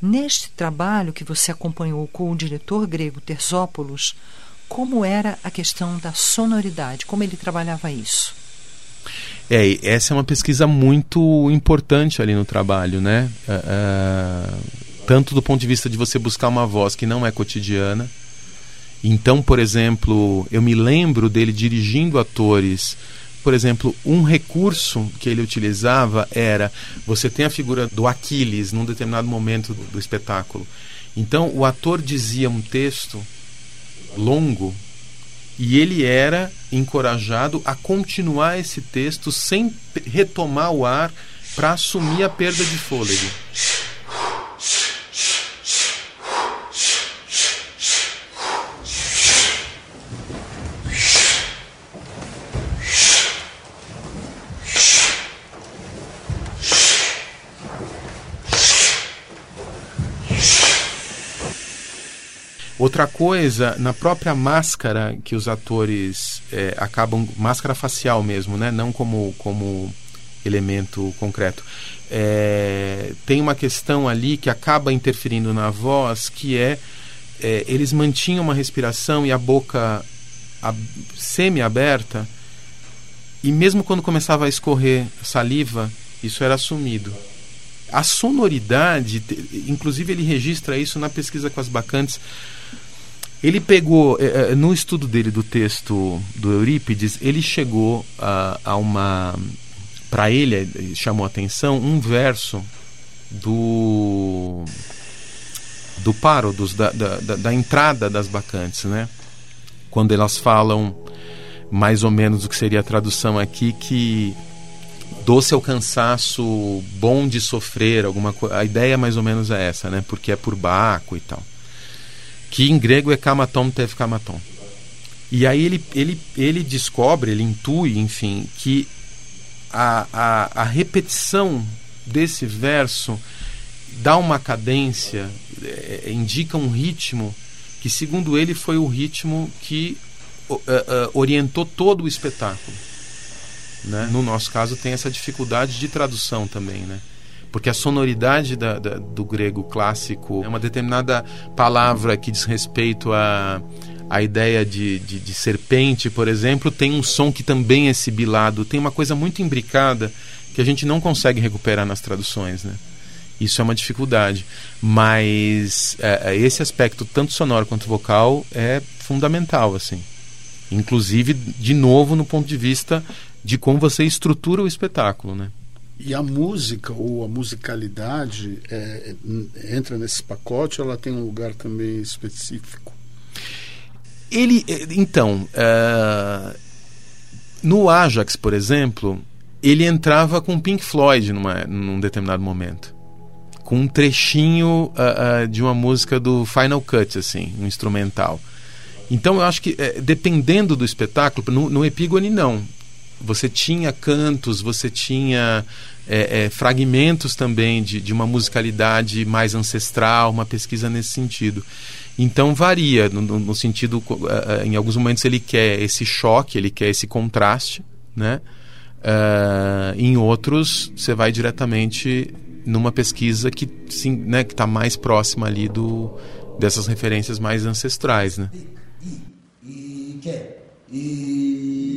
Neste trabalho que você acompanhou com o diretor grego Tersópolis, como era a questão da sonoridade, como ele trabalhava isso. É, essa é uma pesquisa muito importante ali no trabalho, né? Uh, tanto do ponto de vista de você buscar uma voz que não é cotidiana Então, por exemplo, eu me lembro dele dirigindo atores. Por exemplo, um recurso que ele utilizava era: você tem a figura do Aquiles num determinado momento do espetáculo. Então, o ator dizia um texto longo e ele era encorajado a continuar esse texto sem retomar o ar para assumir a perda de fôlego. Outra coisa, na própria máscara que os atores é, acabam. máscara facial mesmo, né? não como, como elemento concreto. É, tem uma questão ali que acaba interferindo na voz, que é, é eles mantinham uma respiração e a boca semi-aberta, e mesmo quando começava a escorrer saliva, isso era assumido. A sonoridade, inclusive ele registra isso na pesquisa com as bacantes. Ele pegou, é, no estudo dele do texto do Eurípides, ele chegou a, a uma. Para ele, chamou atenção um verso do. do paro, dos, da, da, da entrada das bacantes, né? Quando elas falam mais ou menos o que seria a tradução aqui, que doce é o cansaço, bom de sofrer, alguma coisa. A ideia mais ou menos é essa, né? Porque é por Baco e tal. Que em grego é kamaton teve kamaton. E aí ele, ele, ele descobre, ele intui, enfim, que a, a, a repetição desse verso dá uma cadência, é, é indica um ritmo que, segundo ele, foi o ritmo que uh, uh, orientou todo o espetáculo. Né? No nosso caso, tem essa dificuldade de tradução também, né? Porque a sonoridade da, da, do grego clássico é uma determinada palavra que diz respeito a a ideia de, de, de, serpente, por exemplo, tem um som que também é sibilado, tem uma coisa muito imbricada que a gente não consegue recuperar nas traduções, né? Isso é uma dificuldade, mas é, esse aspecto tanto sonoro quanto vocal é fundamental, assim. Inclusive, de novo, no ponto de vista de como você estrutura o espetáculo, né? E a música ou a musicalidade é, entra nesse pacote ela tem um lugar também específico? Ele, então, uh, no Ajax, por exemplo, ele entrava com Pink Floyd numa, num determinado momento. Com um trechinho uh, uh, de uma música do Final Cut, assim, um instrumental. Então eu acho que, dependendo do espetáculo, no, no Epígone não você tinha cantos, você tinha é, é, fragmentos também de, de uma musicalidade mais ancestral, uma pesquisa nesse sentido. Então varia, no, no sentido, uh, em alguns momentos ele quer esse choque, ele quer esse contraste, né? Uh, em outros, você vai diretamente numa pesquisa que sim, né, que está mais próxima ali do dessas referências mais ancestrais, né? E, e, e,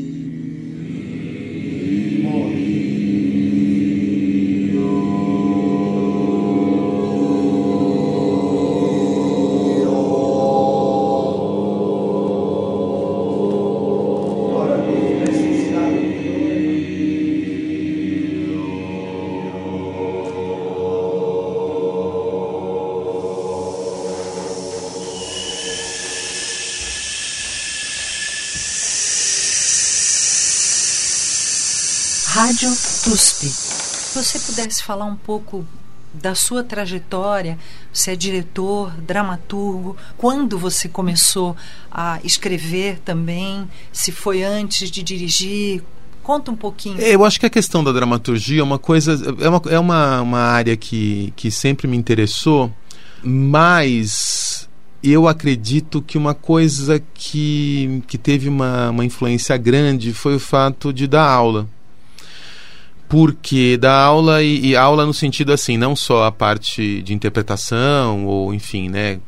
TUSP. Se você pudesse falar um pouco da sua trajetória, você é diretor, dramaturgo, quando você começou a escrever também, se foi antes de dirigir, Conta um pouquinho. Eu acho que a questão da dramaturgia é uma coisa, é uma, é uma, uma área que, que sempre me interessou, mas eu acredito que uma coisa que, que teve uma, uma influência grande foi o fato de dar aula porque da aula e, e, aula no sentido assim não só a parte de interpretação ou enfim né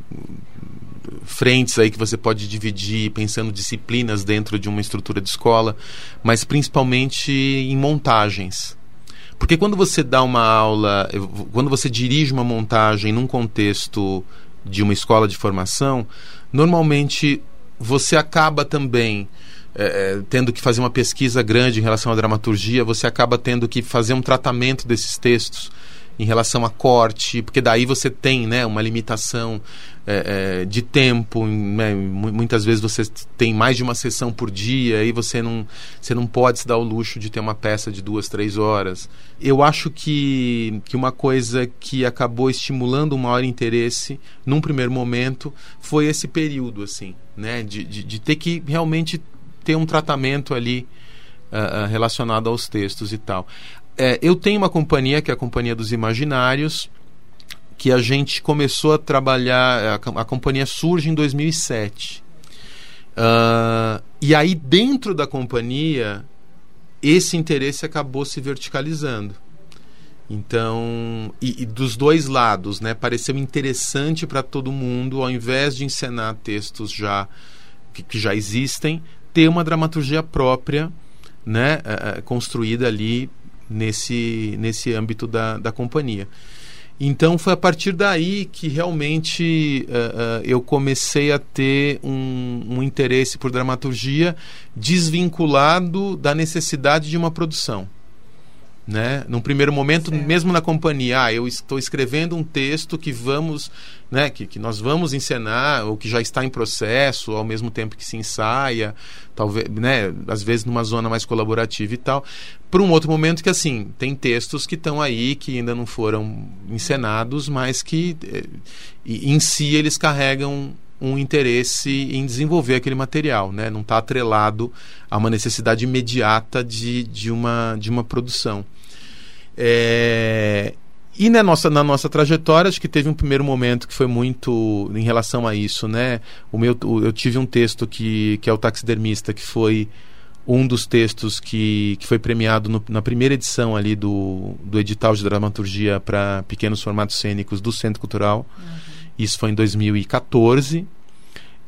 frentes aí que você pode dividir pensando disciplinas dentro de uma estrutura de escola mas principalmente em montagens. Porque quando você dá uma aula quando você dirige uma montagem num contexto de uma escola de formação normalmente você acaba também é, tendo que fazer uma pesquisa grande em relação à dramaturgia, você acaba tendo que fazer um tratamento desses textos em relação a corte, porque daí você tem né, uma limitação é, é, de tempo, né, muitas vezes você tem mais de uma sessão por dia e você não, você não pode se dar o luxo de ter uma peça de duas, três horas. Eu acho que, que uma coisa que acabou estimulando um maior interesse num primeiro momento foi esse período, assim, né, de, de, de ter que realmente ter um tratamento ali uh, relacionado aos textos e tal. É, eu tenho uma companhia que é a Companhia dos Imaginários, que a gente começou a trabalhar. A, a companhia surge em 2007. Uh, e aí, dentro da companhia, esse interesse acabou se verticalizando. Então, e, e dos dois lados, né? Pareceu interessante para todo mundo, ao invés de encenar textos já que, que já existem, ter uma dramaturgia própria, né? Uh, construída ali nesse, nesse âmbito da, da companhia. Então foi a partir daí que realmente uh, uh, eu comecei a ter um, um, interesse por dramaturgia desvinculado da necessidade de uma produção né? Num primeiro momento, certo. mesmo na companhia, ah, eu estou escrevendo um texto que vamos, né, que, que nós vamos encenar ou que já está em processo, ao mesmo tempo que se ensaia, talvez, né, às vezes numa zona mais colaborativa e tal. Por um outro momento que assim, tem textos que estão aí que ainda não foram encenados, mas que eh, em si eles carregam um interesse em desenvolver aquele material, né? Não está atrelado a uma necessidade imediata de, de, uma, de uma produção. É, e na nossa, na nossa trajetória, acho que teve um primeiro momento que foi muito em relação a isso, né? O meu, eu tive um texto que, que é o Taxidermista, que foi um dos textos que, que foi premiado no, na primeira edição ali do, do edital de dramaturgia para pequenos formatos cênicos do Centro Cultural. Uhum. Isso foi em 2014.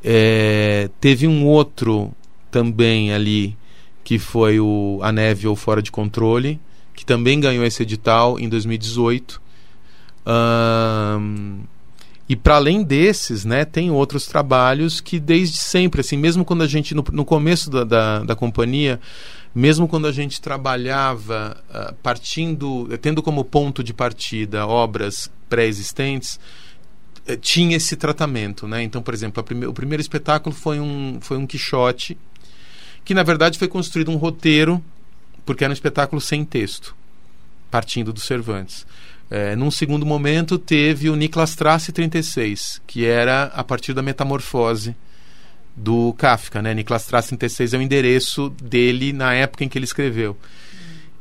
É, teve um outro também ali, que foi o A Neve ou Fora de Controle, que também ganhou esse edital em 2018. Um, e para além desses, né, tem outros trabalhos que desde sempre, assim, mesmo quando a gente, no, no começo da, da, da, companhia, mesmo quando a gente trabalhava uh, partindo, tendo como ponto de partida obras pré-existentes, tinha esse tratamento, né? Então, por exemplo, prime o primeiro espetáculo foi um, foi um Quixote, que na verdade foi construído um roteiro, porque era um espetáculo sem texto, partindo do Cervantes. É, num segundo momento teve o Niklas Trace 36, que era a partir da metamorfose do Kafka, né? Niklas Trace 36 é o endereço dele na época em que ele escreveu.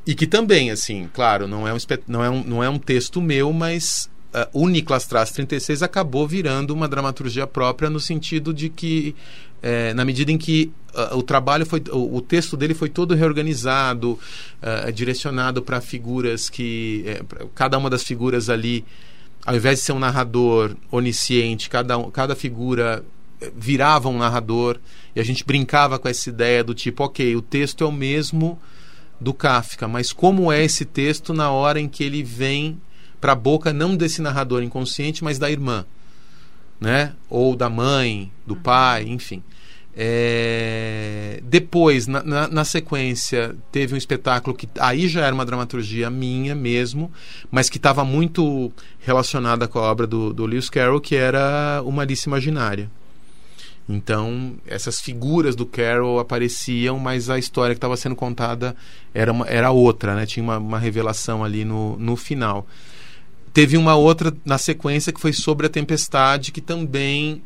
E que também, assim, claro, não é um, não é um, não é um texto meu, mas uh, Trace 36 acabou virando uma dramaturgia própria no sentido de que é, na medida em que uh, o trabalho foi o, o, texto dele foi todo reorganizado uh, direcionado para figuras que é, cada uma das figuras ali ao invés de ser um narrador onisciente cada, cada figura virava um narrador e a gente brincava com essa ideia do tipo ok o texto é o mesmo do Kafka mas como é esse texto na hora em que ele vem para a boca não desse narrador inconsciente, mas da irmã, né? Ou da mãe, do uhum. pai, enfim. É... Depois, na, na, na, sequência, teve um espetáculo que aí já era uma dramaturgia minha mesmo, mas que estava muito relacionada com a obra do, do Lewis Carroll, que era Uma Alice Imaginária. Então, essas figuras do Carroll apareciam, mas a história que estava sendo contada era, uma, era outra, né? tinha uma, uma revelação ali no, no final. Teve uma outra na sequência que foi sobre a tempestade, que também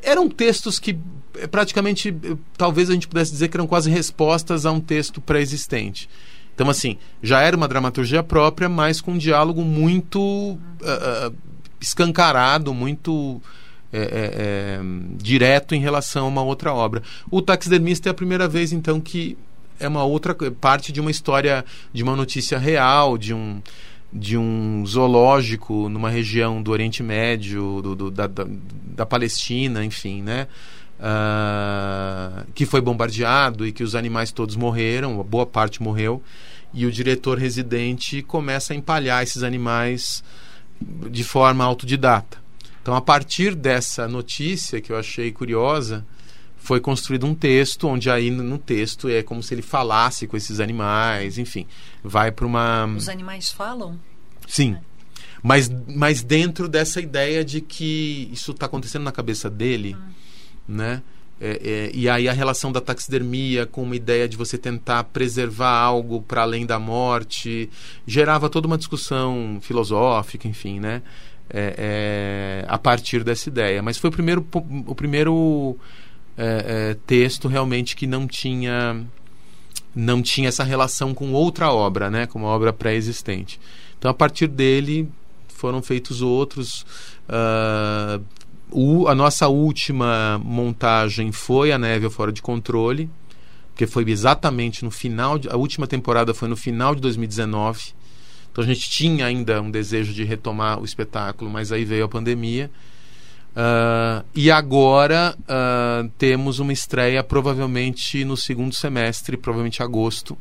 eram textos que eh, praticamente eh, talvez a gente pudesse dizer que eram quase respostas a um texto pré-existente. Então, assim, já era uma dramaturgia própria, mas com um diálogo muito uh, escancarado, muito é, é, direto em relação a uma outra obra. O Taxidermista é a primeira vez, então, que é uma outra parte de uma história, de uma notícia real, de um de um zoológico numa região do Oriente Médio, do, do, da, da, da, Palestina, enfim, né? Uh, que foi bombardeado e que os animais todos morreram, boa parte morreu, e o diretor residente começa a empalhar esses animais de forma autodidata. Então, a partir dessa notícia que eu achei curiosa, foi construído um texto onde aí no texto é como se ele falasse com esses animais, enfim, vai para uma Os animais falam? Sim. Mas, mas dentro dessa ideia de que isso está acontecendo na cabeça dele, hum. né? É, é, e aí a relação da taxidermia com uma ideia de você tentar preservar algo para além da morte gerava toda uma discussão filosófica, enfim, né? É, é a partir dessa ideia. Mas foi o primeiro, o primeiro é, é, texto realmente que não tinha não tinha essa relação com outra obra, né? Com uma obra pré-existente. Então a partir dele foram feitos outros. Uh, o, a nossa última montagem foi a Neve Fora de Controle, que foi exatamente no final, de, a última temporada foi no final de 2019. Então a gente tinha ainda um desejo de retomar o espetáculo, mas aí veio a pandemia. Uh, e agora uh, temos uma estreia provavelmente no segundo semestre, provavelmente agosto,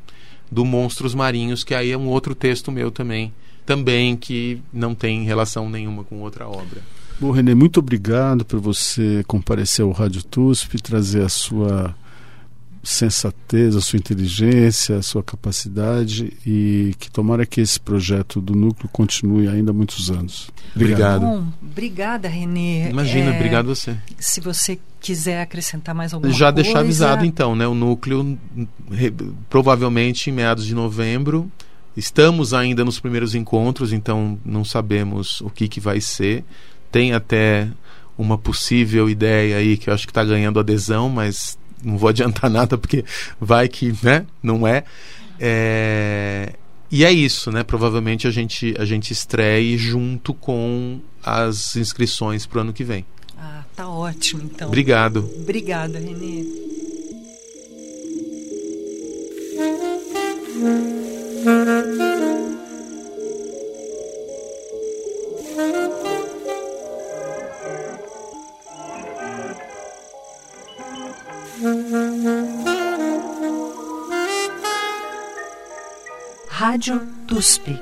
do Monstros Marinhos, que aí é um outro texto meu também, também que não tem relação nenhuma com outra obra. Bom, Renê, muito obrigado por você comparecer ao Rádio TUSP, trazer a sua sensatez, a sua inteligência, a sua capacidade e que tomara que esse projeto do núcleo continue ainda há muitos anos. Obrigado. Bom, obrigada, Renê. Imagina, é, obrigado você. Se você quiser acrescentar mais alguma Já coisa... Já deixar avisado então, né? O núcleo provavelmente em meados de novembro. Estamos ainda nos primeiros encontros, então não sabemos o que, que vai ser tem até uma possível ideia aí que eu acho que está ganhando adesão, mas não vou adiantar nada porque vai que né, não é. é. E é isso, né? Provavelmente a gente, a gente estreie junto com as inscrições para o ano que vem. Ah, tá ótimo, então. Obrigado. Obrigada, Renê. Rádio TUSP.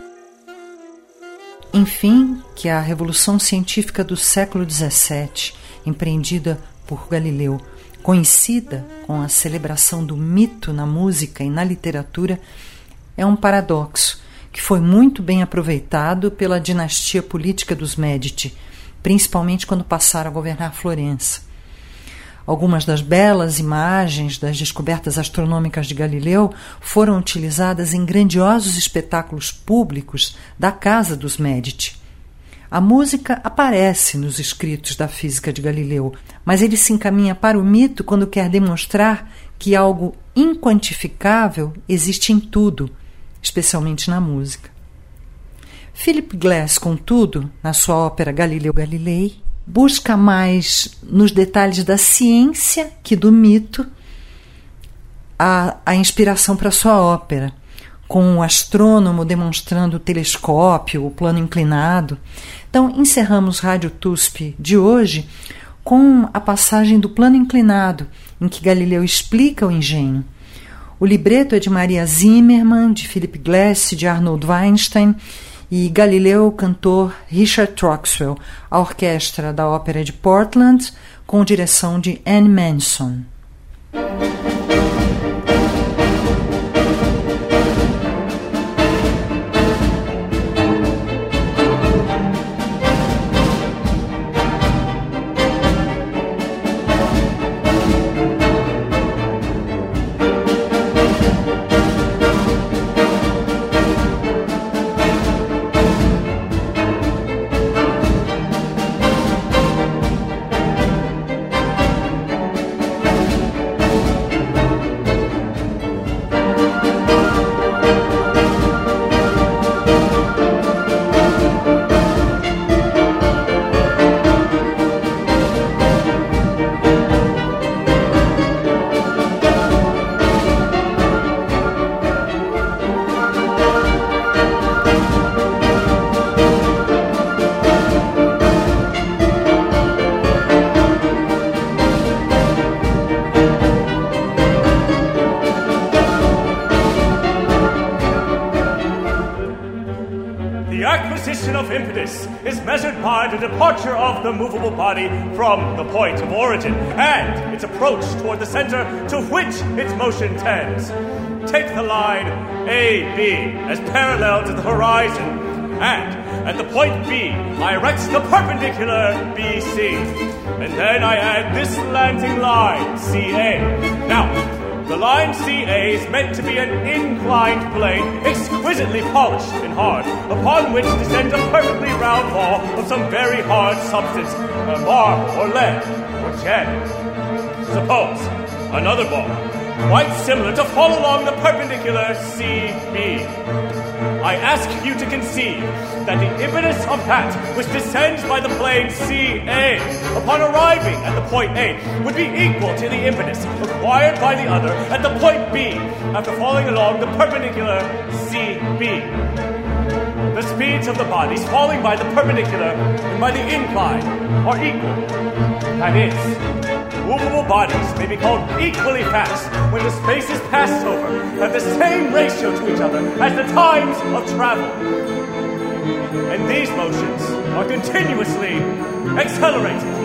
Enfim, que a revolução científica do século XVII, empreendida por Galileu, coincida com a celebração do mito na música e na literatura, é um paradoxo que foi muito bem aproveitado pela dinastia política dos Médici, principalmente quando passaram a governar Florença. Algumas das belas imagens das descobertas astronômicas de Galileu foram utilizadas em grandiosos espetáculos públicos da Casa dos Medici. A música aparece nos escritos da física de Galileu, mas ele se encaminha para o mito quando quer demonstrar que algo inquantificável existe em tudo, especialmente na música. Philip Glass, contudo, na sua ópera Galileu Galilei, busca mais nos detalhes da ciência que do mito a, a inspiração para sua ópera, com o astrônomo demonstrando o telescópio, o plano inclinado. Então, encerramos Rádio TUSP de hoje com a passagem do plano inclinado, em que Galileu explica o engenho. O libreto é de Maria Zimmermann, de Philip Glass, de Arnold Weinstein e Galileu, cantor Richard Troxwell, a orquestra da Ópera de Portland, com direção de Anne Manson. The point of origin and its approach toward the center to which its motion tends. Take the line AB as parallel to the horizon, and at the point B, I erect the perpendicular BC. And then I add this slanting line, CA. Now, the line CA is meant to be an inclined plane, exquisitely polished and hard, upon which descends a perfectly round ball of some very hard substance, marble or lead or jet. Suppose another ball, quite similar, to fall along the perpendicular CB. I ask you to conceive that the impetus of that which descends by the plane CA upon arriving at the point A would be equal to the impetus required by the other at the point B after falling along the perpendicular CB. The speeds of the bodies falling by the perpendicular and by the incline are equal. That is, movable bodies may be called equally fast when the spaces passed over have the same ratio to each other as the times of travel. And these motions are continuously accelerated.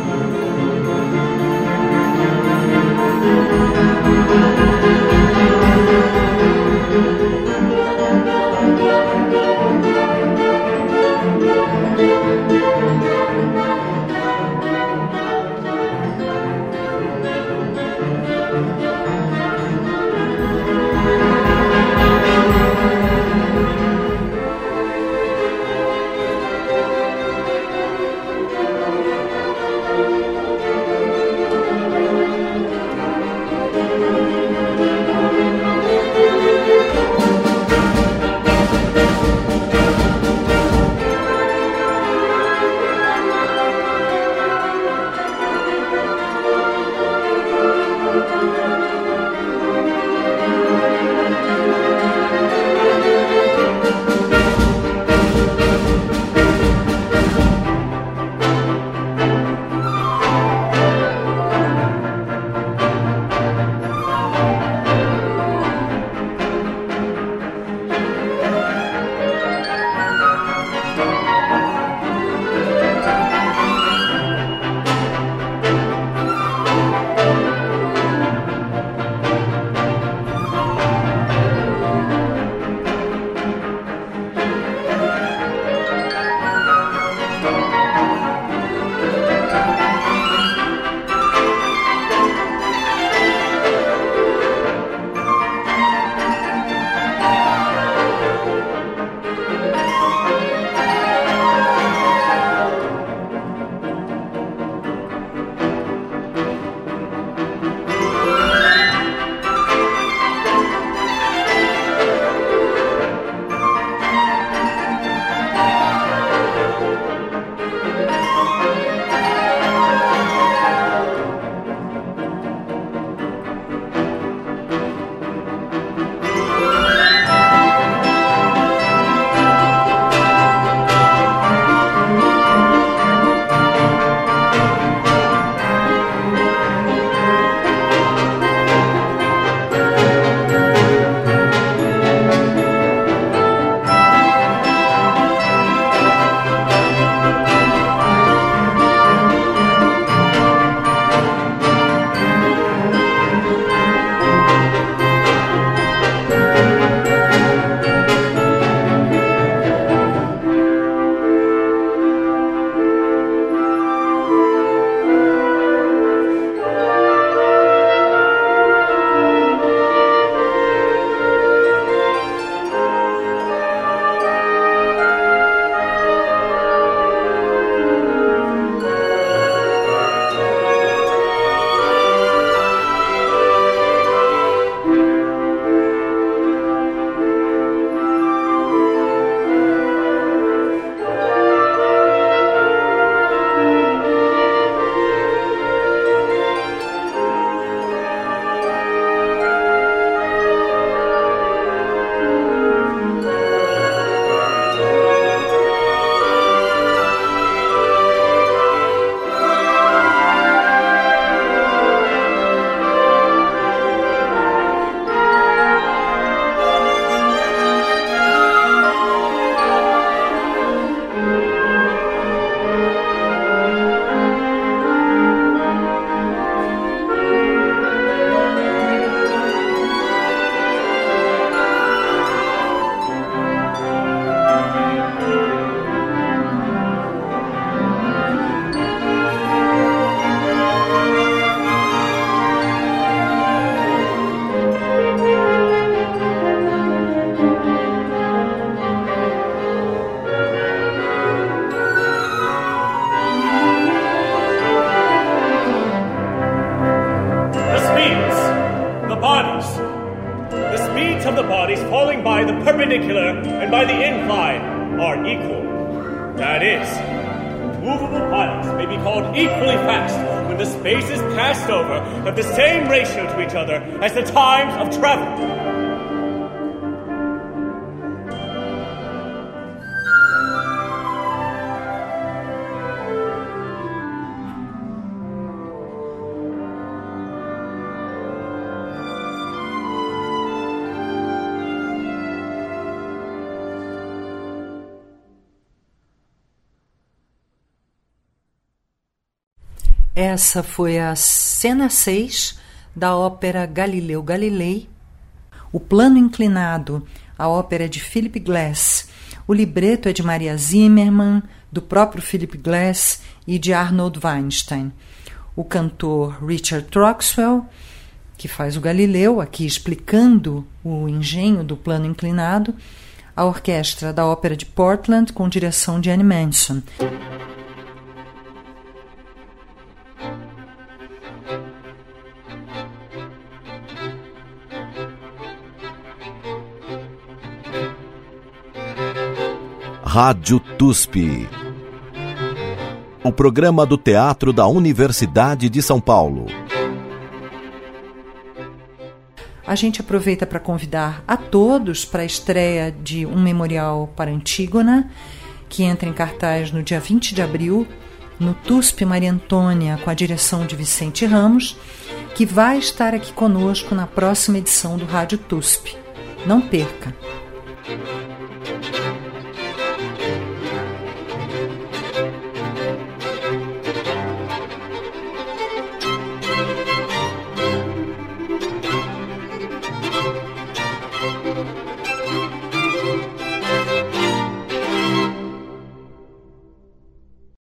Essa foi a cena 6 da ópera Galileu Galilei. O plano inclinado, a ópera de Philip Glass. O libreto é de Maria Zimmermann, do próprio Philip Glass e de Arnold Weinstein. O cantor Richard Troxwell, que faz o Galileu, aqui explicando o engenho do plano inclinado. A orquestra da Ópera de Portland, com direção de Anne Manson. Rádio TUSP. O programa do Teatro da Universidade de São Paulo. A gente aproveita para convidar a todos para a estreia de um memorial para Antígona, que entra em cartaz no dia 20 de abril, no TUSP Maria Antônia, com a direção de Vicente Ramos, que vai estar aqui conosco na próxima edição do Rádio TUSP. Não perca!